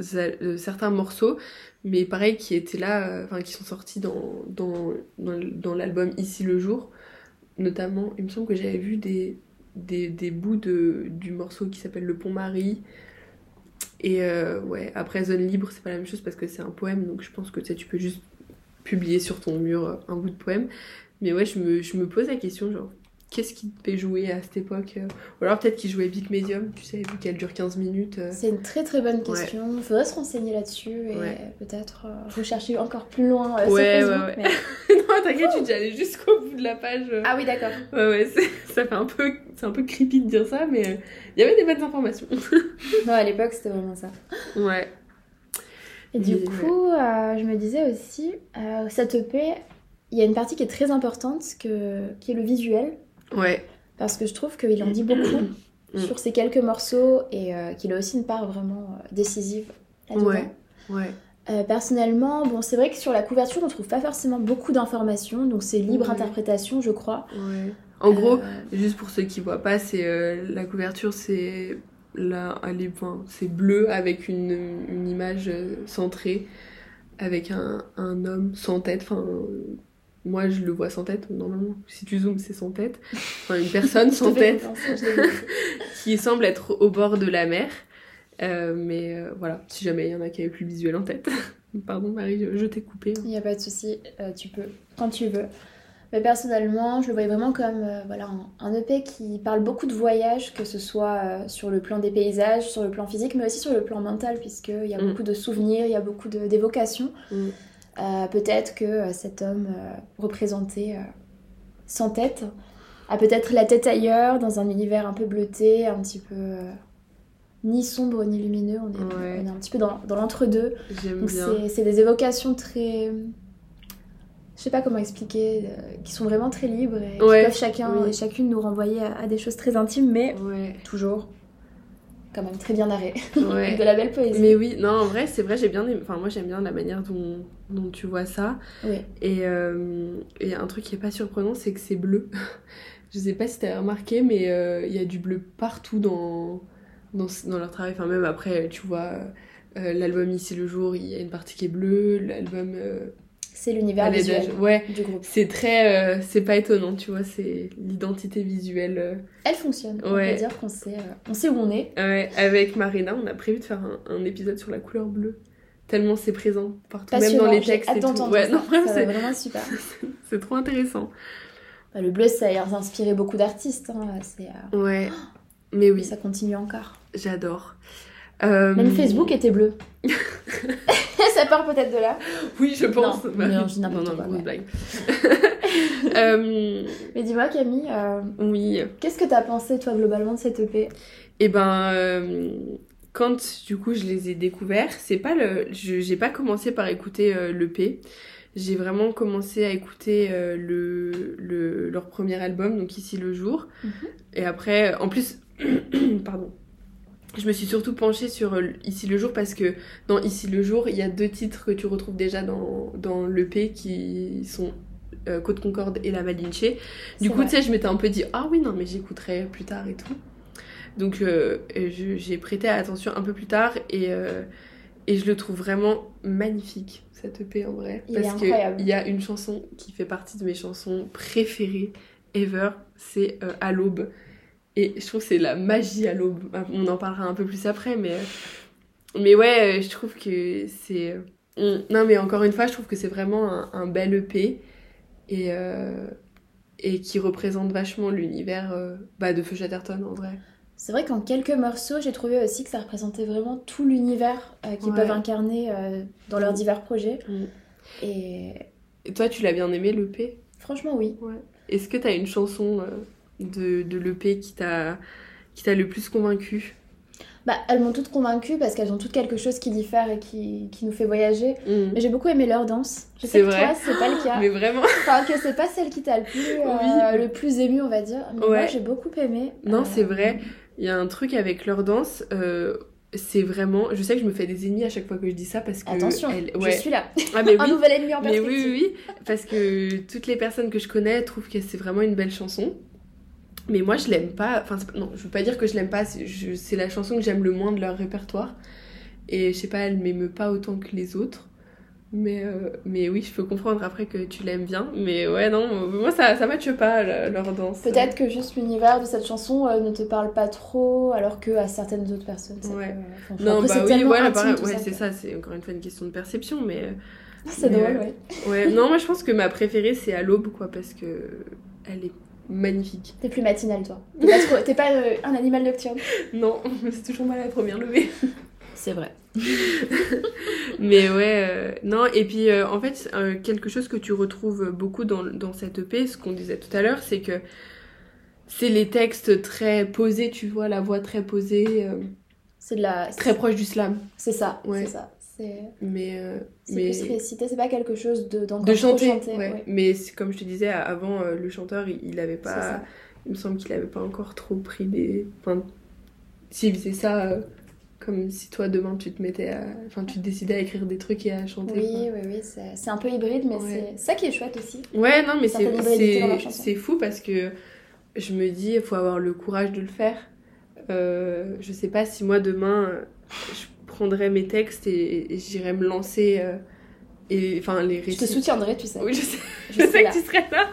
certains morceaux mais pareil qui étaient là, euh, enfin qui sont sortis dans, l'album Ici le jour. Notamment il me semble que j'avais vu des, bouts du morceau qui s'appelle Le Pont Marie. Et euh, ouais, après Zone Libre, c'est pas la même chose parce que c'est un poème, donc je pense que tu sais, tu peux juste publier sur ton mur euh, un bout de poème. Mais ouais, je me, je me pose la question, genre, qu'est-ce qui te fait jouer à cette époque euh Ou alors peut-être qu'il jouait Big Medium, tu sais, vu qu'elle dure 15 minutes. euh. C'est une très très bonne question. Il faudrait se renseigner là-dessus et Ouais. peut-être euh, rechercher encore plus loin euh, Ouais, sur ouais, Facebook. ouais. [laughs] mais- non, t'inquiète, tu es déjà allée jusqu'au bout de la page. euh. Ah oui, d'accord. Ouais, ouais, ça fait un peu, c'est un peu creepy de dire ça, mais il y avait des bonnes informations. Non, à l'époque, c'était vraiment ça. ouais. Et du coup, je me disais aussi, euh, cette EP, il y a une partie qui est très importante, que, qui est le visuel, Ouais. parce que je trouve qu'il en dit beaucoup Mm. sur ces quelques morceaux et euh, qu'il a aussi une part vraiment euh, décisive là-dedans. Ouais. Ouais. Euh, personnellement, bon, c'est vrai que sur la couverture, on trouve pas forcément beaucoup d'informations, donc c'est libre Ouais. interprétation, je crois. Ouais. En gros, Juste pour ceux qui voient pas, c'est la couverture, c'est là, elle est, enfin, c'est bleu avec une, une image centrée avec un, un homme sans tête. Enfin, moi je le vois sans tête normalement. Si tu zoomes, c'est sans tête. Enfin, une personne [laughs] sans tête [laughs] qui semble être au bord de la mer. Euh, mais euh, voilà, si jamais il y en a qui avaient plus le visuel en tête. [laughs] Pardon Marie, je, je t'ai coupé. hein. Il n'y a pas de souci, euh, tu peux, quand tu veux. Mais personnellement, je le voyais vraiment comme voilà, un, un EP qui parle beaucoup de voyage, que ce soit sur le plan des paysages, sur le plan physique, mais aussi sur le plan mental, puisqu'il y a Mm. beaucoup de souvenirs, il y a beaucoup d'évocations. Mm. Euh, peut-être que euh, cet homme euh, représenté sans tête a peut-être la tête ailleurs, dans un univers un peu bleuté, un petit peu ni sombre ni lumineux. On est, Ouais. on est un petit peu dans, dans l'entre-deux. J'aime Donc bien. c'est- c'est des évocations très... Je sais pas comment expliquer, euh, qui sont vraiment très libres et Ouais, qui peuvent chacun oui. et chacune nous renvoyer à, à des choses très intimes, mais Ouais, toujours quand même très bien narré. [laughs] ouais. de la belle poésie. Mais oui, non, en vrai, c'est vrai, j'ai bien aimé- Enfin, moi, j'aime bien la manière dont, dont tu vois ça. Oui. Et, euh, et un truc qui est pas surprenant, c'est que c'est bleu. [laughs] Je sais pas si t'as remarqué, mais euh, il y a du bleu partout dans, dans, dans leur travail. Enfin, même après, tu vois, euh, l'album Ici le jour, il y a une partie qui est bleue. L'album. C'est l'univers visuel ouais, du groupe. c'est très. euh, c'est pas étonnant, tu vois, c'est l'identité visuelle. euh. Elle fonctionne. On Ouais. peut dire qu'on sait, euh, on sait où on est. Ouais, avec Marina, on a prévu de faire un, un épisode sur la couleur bleue. Tellement c'est présent partout, même dans les textes et tout. Ouais, non, Ça c'est- vraiment [laughs] super. c'est trop intéressant. Bah, Le bleu, ça a d'inspirer beaucoup d'artistes. hein. C'est, Ouais, mais Et oui, ça continue encore. j'adore. Euh, Même Facebook était bleu. [laughs] ça part peut-être de là. Oui, je pense. Non, Bah, non, je dis non, n'importe non, quoi, grosse ouais. blague. [laughs] Euh, Mais dis-moi Camille, euh, oui. qu'est-ce que t'as pensé toi globalement de cette EP Et ben, euh, quand du coup je les ai découverts, c'est pas le, je- j'ai pas commencé par écouter euh, l'EP. J'ai vraiment commencé à écouter euh, le, le, leur premier album, donc Ici le jour. Mhm. Et après, en plus, [clears throat] pardon. Je me suis surtout penchée sur euh, Ici le jour parce que dans Ici le jour, il y a deux titres que tu retrouves déjà dans, dans l'EP qui sont euh, Côte Concorde et La Malinche. Du coup, tu sais, je m'étais un peu dit, ah oui, non, mais j'écouterai plus tard et tout. Donc, euh, j'ai prêté attention un peu plus tard et, euh, et je le trouve vraiment magnifique, cette EP en vrai. Il parce qu'il y a une chanson qui fait partie de mes chansons préférées ever, c'est À l'aube. Et je trouve que c'est la magie à l'aube. On en parlera un peu plus après, mais, mais ouais, je trouve que c'est. on- Non, mais encore une fois, je trouve que c'est vraiment un, un bel EP et, euh, et qui représente vachement l'univers euh, bah, de Feu Chatterton en vrai. C'est vrai qu'en quelques morceaux, j'ai trouvé aussi que ça représentait vraiment tout l'univers euh, qu'ils Ouais. peuvent incarner dans leurs Mm. divers projets. Mm. Et Et toi, tu l'as bien aimé l'EP franchement, oui. Est-ce que t'as une chanson de, de l'EP qui t'a le plus convaincu Bah, elles m'ont toutes convaincue parce qu'elles ont toutes quelque chose qui diffère et qui, qui nous fait voyager. Mais j'ai beaucoup aimé leur danse. Je sais que vrai. toi, c'est pas le cas. Mais vraiment Enfin, que c'est pas celle qui t'a le plus, euh, Oui. le plus ému, on va dire. Mais Ouais. moi, j'ai beaucoup aimé. Non, Euh, c'est vrai. Il y a un truc avec leur danse. euh, c'est vraiment. Je sais que je me fais des ennemis à chaque fois que je dis ça parce que. Attention, elle- je suis là. Ah, mais [laughs] Un nouvel ennemi en Mais perspective. oui, oui, oui, parce que toutes les personnes que je connais trouvent que c'est vraiment une belle chanson. Mais moi, je l'aime pas. Enfin, non, je veux pas dire que je l'aime pas. C'est la chanson que j'aime le moins de leur répertoire. Et je sais pas, elle m'émeut pas autant que les autres. Mais, euh, mais oui, je peux comprendre après que tu l'aimes bien. Mais ouais, non, moi, ça, ça matche pas, leur danse. Peut-être que juste l'univers de cette chanson euh, ne te parle pas trop, alors que à certaines autres personnes. ça Ouais. peut- enfin, Non, bah c'est oui, intime, ouais, ça c'est ça, c'est encore une fois une question de perception, mais... euh, Ah, [laughs] C'est drôle, euh, ouais. Ouais, non, moi je pense que ma préférée c'est à l'aube, quoi, parce que elle est magnifique. T'es plus matinale, toi. T'es pas, trop- t'es pas, euh, un animal nocturne. [laughs] Non, c'est toujours mal à la première levée. [laughs] C'est vrai. [laughs] Mais ouais, euh, non, et puis euh, en fait, euh, quelque chose que tu retrouves beaucoup dans, dans cette EP, ce qu'on disait tout à l'heure, c'est que c'est les textes très posés, tu vois, la voix très posée, euh, C'est de la. très proche du slam. C'est ça, Ouais. c'est ça. Mais, euh, c'est mais... plus récité, c'est pas quelque chose de De chanter, chanté, ouais. ouais. Mais comme je te disais avant, euh, le chanteur, il, il avait pas. Il me semble qu'il avait pas encore trop pris des. Enfin, s'il faisait ça, euh, comme si toi demain tu te mettais à. Enfin, tu te décidais à écrire des trucs et à chanter. Oui, oui, oui, c'est un peu hybride, mais Ouais. c'est ça qui est chouette aussi. Ouais, non, mais c'est fou parce que je me dis, il faut avoir le courage de le faire. Euh, je sais pas si moi demain je prendrais mes textes et, et j'irais me lancer. euh, et enfin, les Je te récits. soutiendrai, tu sais. Oui, je sais. je Je sais serai là. que tu serais là.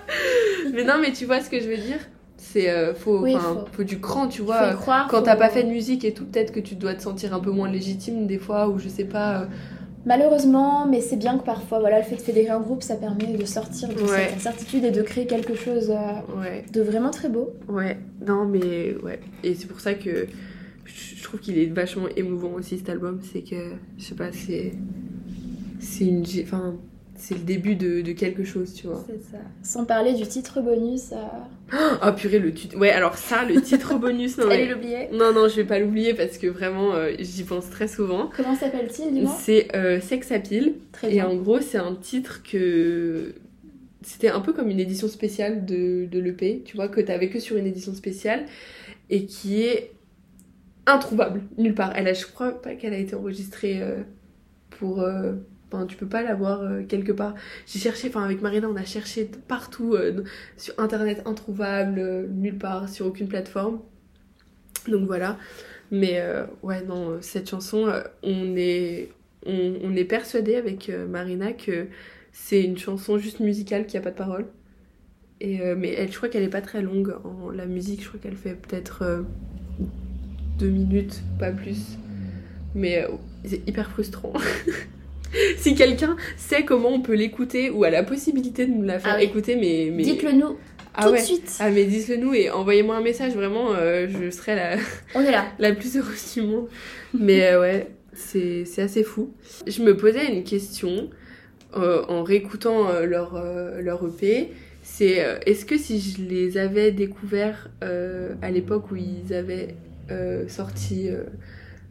mais non, mais tu vois ce que je veux dire C'est euh, faut, Oui, faut- faut du cran, tu Faut vois. y croire. Quand faut- t'as pas fait de musique et tout, peut-être que tu dois te sentir un peu moins légitime des fois, ou je sais pas. euh, Malheureusement, mais c'est bien que parfois, voilà, le fait de fédérer un groupe, ça permet de sortir de Ouais. cette incertitude et de créer quelque chose euh, Ouais, de vraiment très beau. ouais. Non, mais ouais. Et c'est pour ça que je trouve qu'il est vachement émouvant aussi cet album. C'est que, je sais pas, c'est. C'est une. Enfin, c'est le début de, de quelque chose, tu vois. C'est ça. Sans parler du titre bonus, euh... Oh purée, le titre. Ouais, alors ça, le titre [laughs] bonus, non, allez mais- l'oublier. Non, non, je vais pas l'oublier parce que vraiment, euh, j'y pense très souvent. Comment s'appelle-t-il, dis-moi? C'est euh, Sex Appeal. Très Et bien. en gros, c'est un titre que. C'était un peu comme une édition spéciale de, de l'EP, tu vois, que t'avais que sur une édition spéciale et qui est introuvable nulle part. Elle je crois pas qu'elle a été enregistrée euh, pour. euh, tu peux pas l'avoir euh, quelque part. J'ai cherché, enfin, avec Marina, on a cherché partout euh, sur internet, introuvable, euh, nulle part, sur aucune plateforme. Donc voilà. Mais ouais, non, cette chanson, on est, on, on est persuadé avec Marina que c'est une chanson juste musicale qui a pas de parole. Et, mais elle, je crois qu'elle est pas très longue en la musique, je crois qu'elle fait peut-être deux minutes, pas plus. Mais euh, c'est hyper frustrant. [laughs] si quelqu'un sait comment on peut l'écouter ou a la possibilité de nous la faire Ah oui. écouter, mais, mais... Dites-le nous Ah tout ouais. de suite. Ah mais dites-le nous et envoyez-moi un message, vraiment, euh, je serai la, On est là. [laughs] la plus heureuse du monde. Mais euh, ouais, c'est c'est assez fou. Je me posais une question euh, en réécoutant leur, leur EP. C'est est-ce que si je les avais découverts à l'époque où ils avaient sorti euh,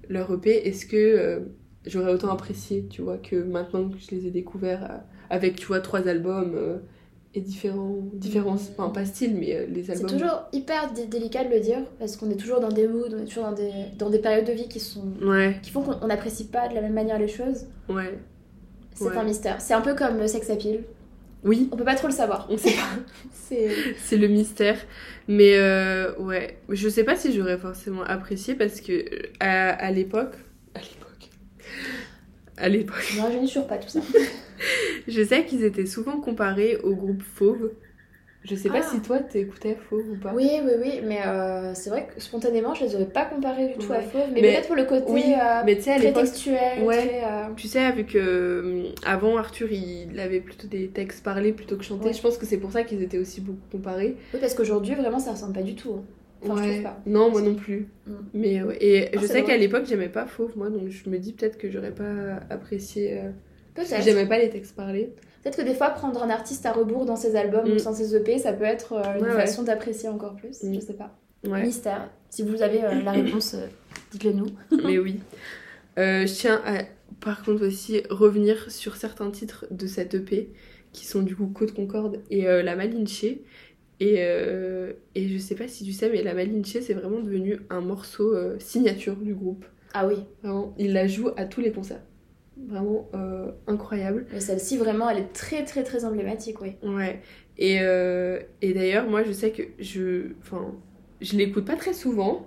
leur EP, est-ce que euh, j'aurais autant apprécié, tu vois, que maintenant que je les ai découverts euh, avec, tu vois, trois albums euh, et différents, différents, enfin pas style, mais euh, les C'est albums. toujours hyper dé- délicat de le dire parce qu'on est toujours dans des moods, on est toujours dans des, dans des périodes de vie qui sont Ouais, qui font qu'on on n'apprécie pas de la même manière les choses. ouais. C'est Ouais. un mystère. C'est un peu comme le sex appeal. Oui, On peut pas trop le savoir. on sait pas. [laughs] C'est C'est le mystère. Mais euh, ouais, je sais pas si j'aurais forcément apprécié parce que euh, à, à l'époque. À l'époque. À l'époque. je ne rajeunis toujours pas tout ça. [laughs] Je sais qu'ils étaient souvent comparés au groupe Fauve. Je sais pas Ah. si toi t'écoutais Fauve ou pas. Oui, oui, oui, mais euh, c'est vrai que spontanément, je les aurais pas comparés du tout à. Fauve, mais, Mais- peut-être pour le côté Oui, euh, mais très textuel, Ouais. très, euh, Tu sais, avec. avant, Arthur, il avait plutôt des textes parlés plutôt que chantés. Ouais. Je pense que c'est pour ça qu'ils étaient aussi beaucoup comparés. Oui, parce qu'aujourd'hui, vraiment, ça ressemble pas du tout. hein. Enfin, je Ouais. trouve pas. Non, moi non plus. Mm. Mais. Et Ah, je sais qu'à l'époque, j'aimais pas Fauve, moi, donc je me dis peut-être que j'aurais pas apprécié. Peut-être. J'aimais pas les textes parlés. Peut-être que des fois, prendre un artiste à rebours dans ses albums Mm. ou dans ses EP, ça peut être euh, une Ouais, ouais. façon d'apprécier encore plus. Mm. Je sais pas. Ouais, Mystère. Si vous avez euh, la [coughs] réponse, euh, dites-le nous. [laughs] mais oui. Je tiens à, par contre, aussi revenir sur certains titres de cette EP qui sont du coup Côte Concorde et La Malinche. Et, euh, et je sais pas si tu sais, mais La Malinche, c'est vraiment devenu un morceau euh, signature du groupe. Ah oui, Vraiment, il la joue à tous les concerts. Vraiment euh, incroyable. celle-ci, vraiment, elle est très, très, très emblématique, oui. Ouais. Et, euh, et d'ailleurs, moi, je sais que je. Enfin, je l'écoute pas très souvent.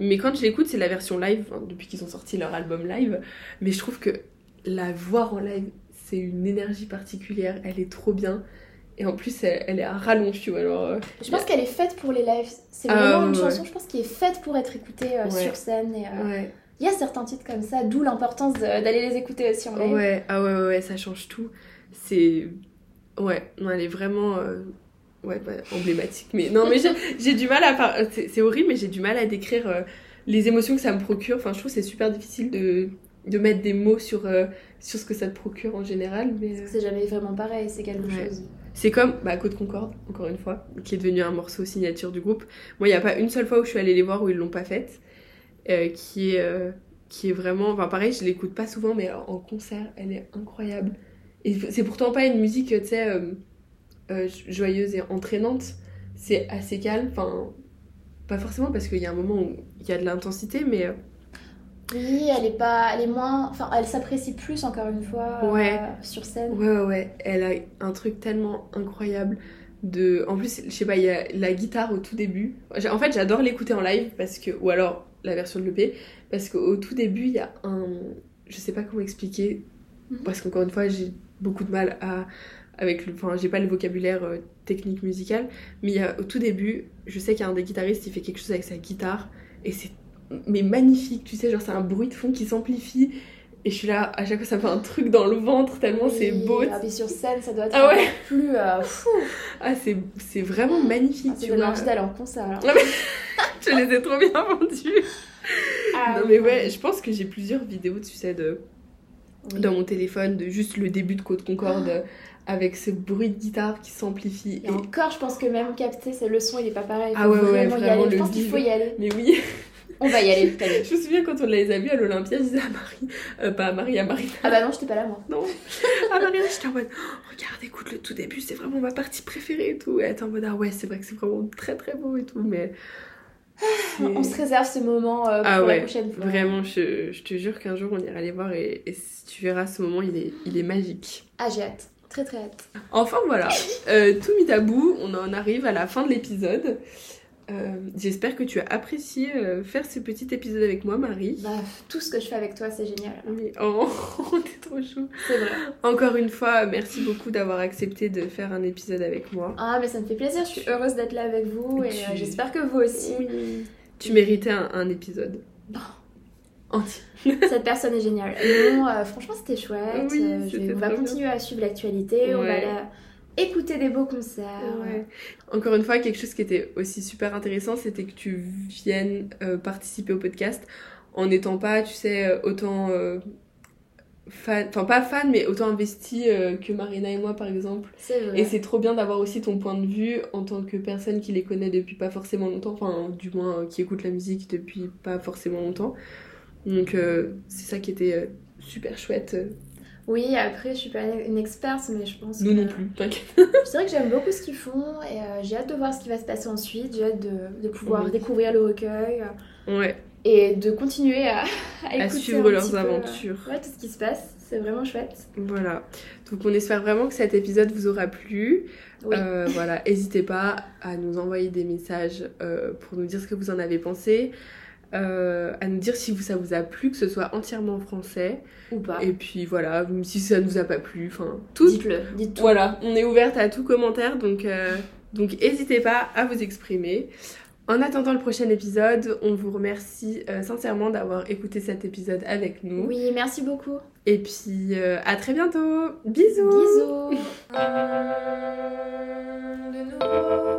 Mais quand je l'écoute, c'est la version live, depuis qu'ils ont sorti leur album live. Mais je trouve que la voir en live, c'est une énergie particulière. Elle est trop bien. Et en plus, elle, elle est à rallonge, tu vois. Alors, euh, Je pense qu'elle est faite pour les lives. C'est Ah, vraiment une ouais, chanson, je pense, qui est faite pour être écoutée euh, Ouais. sur scène. Et, ouais. Il y a certains titres comme ça, d'où l'importance d'aller les écouter aussi en live. Ouais, ah ouais, ouais, ouais, ça change tout. C'est. Ouais, non, elle est vraiment. euh, Ouais, bah, emblématique. Mais non, mais j'ai- [laughs] du mal à. par- C'est horrible, mais j'ai du mal à décrire euh, les émotions que ça me procure. Enfin, je trouve que c'est super difficile de, de mettre des mots sur, euh, sur ce que ça te procure en général. Mais C'est jamais vraiment pareil, c'est quelque Ouais. chose. c'est comme bah, Côte Concorde, encore une fois, qui est devenu un morceau signature du groupe. Moi, il n'y a pas une seule fois où je suis allée les voir où ils l'ont pas faite. Euh, qui est. euh, qui est vraiment. Enfin, pareil, je l'écoute pas souvent, mais en concert, elle est incroyable. Et c'est pourtant pas une musique, tu sais, euh, joyeuse et entraînante. C'est assez calme. Enfin, pas forcément parce qu'il y a un moment où il y a de l'intensité, mais Oui, elle est pas, elle est moins, enfin, elle s'apprécie plus encore une fois Ouais. sur scène. ouais, ouais, ouais. Elle a un truc tellement incroyable. De... En plus, je sais pas, il y a la guitare au tout début. En fait, j'adore l'écouter en live parce que. Ou alors la version de l'EP. Parce qu'au tout début, il y a un. Je sais pas comment expliquer. Mhm. Parce qu'encore une fois, j'ai beaucoup de mal à. Avec le... Enfin, j'ai pas le vocabulaire euh, technique musical. Mais il y a... au tout début, je sais qu'il y a un des guitaristes qui fait quelque chose avec sa guitare. Et c'est. Mais magnifique, tu sais, genre c'est un bruit de fond qui s'amplifie. Et je suis là, à chaque fois, ça fait un truc dans le ventre tellement c'est beau. ah, puis sur scène, ça doit être Ah ouais. plus. euh. [laughs] Ah, c'est vraiment magnifique, Ah, tu vois. envie d'aller en concert. alors. [laughs] Je les ai trop bien vendus. Ah, non, mais ouais, je pense que j'ai plusieurs vidéos, tu sais, de, Oui. dans mon téléphone, de juste le début de Côte Concorde, euh, avec ce bruit de guitare qui s'amplifie. Et encore, je pense que même capter, le son, il est pas pareil. Il Ah ouais, ouais, vraiment y vraiment, aller. Je pense qu'il faut y aller. Mais oui, On va y aller, t'allais. je me souviens quand on les a vus à l'Olympia, je disais à Marie, euh, pas à Marie, à Marie, Ah bah non, j'étais pas là, moi. non, [laughs] à Marie, j'étais en mode, Oh, regarde, écoute le tout début, c'est vraiment ma partie préférée et tout. Et elle était en mode, ah ouais, c'est vrai que c'est vraiment très très beau et tout, mais. c'est- On se réserve ce moment euh, pour Ah la ouais, prochaine fois. Vraiment, je, je te jure qu'un jour on ira les voir et, et tu verras ce moment, il est, il est magique. Ah, j'ai hâte. Très très hâte. Enfin voilà, euh, tout mis à bout, on en arrive à la fin de l'épisode. Euh, J'espère que tu as apprécié euh, faire ce petit épisode avec moi, Marie. Bah, tout ce que je fais avec toi, c'est génial. Mais oh, [laughs] t'es trop chou. C'est vrai. Encore une fois, merci beaucoup d'avoir accepté de faire un épisode avec moi. Ah, mais ça me fait plaisir. Je suis heureuse d'être là avec vous et Tu- euh, j'espère que vous aussi. Tu méritais un, un épisode Bon. entier. [laughs] Cette personne est géniale. Non, franchement, c'était chouette. Oui, je- c'était on va continuer à suivre l'actualité. On va Ouais. Écouter des beaux concerts. Ouais. Encore une fois, quelque chose qui était aussi super intéressant, c'était que tu viennes euh, participer au podcast en n'étant pas, tu sais, euh, autant euh, fan, enfin pas fan, mais autant investi euh, que Marina et moi par exemple. C'est vrai. Et c'est trop bien d'avoir aussi ton point de vue en tant que personne qui les connaît depuis pas forcément longtemps, enfin du moins qui écoute la musique depuis pas forcément longtemps. Donc c'est ça qui était super chouette. Oui, après, je suis pas une experte, mais je pense Nous que... non plus, t'inquiète. [laughs] C'est vrai que j'aime beaucoup ce qu'ils font et euh, j'ai hâte de voir ce qui va se passer ensuite. J'ai hâte de, de pouvoir Oui. découvrir le recueil euh, Ouais, et de continuer à, [laughs] à suivre leurs peu, euh, aventures. ouais, tout ce qui se passe. C'est vraiment chouette. Voilà. Donc on espère vraiment que cet épisode vous aura plu. Oui. Euh, voilà, n'hésitez pas à nous envoyer des messages euh, pour nous dire ce que vous en avez pensé, euh, à nous dire si ça vous a plu, que ce soit entièrement en français. Ou pas. Et puis voilà, si ça nous a pas plu, enfin tout. Dites-le, dites tout. Voilà, on est ouverte à tout commentaire, donc euh, donc n'hésitez pas à vous exprimer. En attendant le prochain épisode, on vous remercie euh, sincèrement d'avoir écouté cet épisode avec nous. Oui, merci beaucoup. Et puis à très bientôt. Bisous. Bisous. [laughs]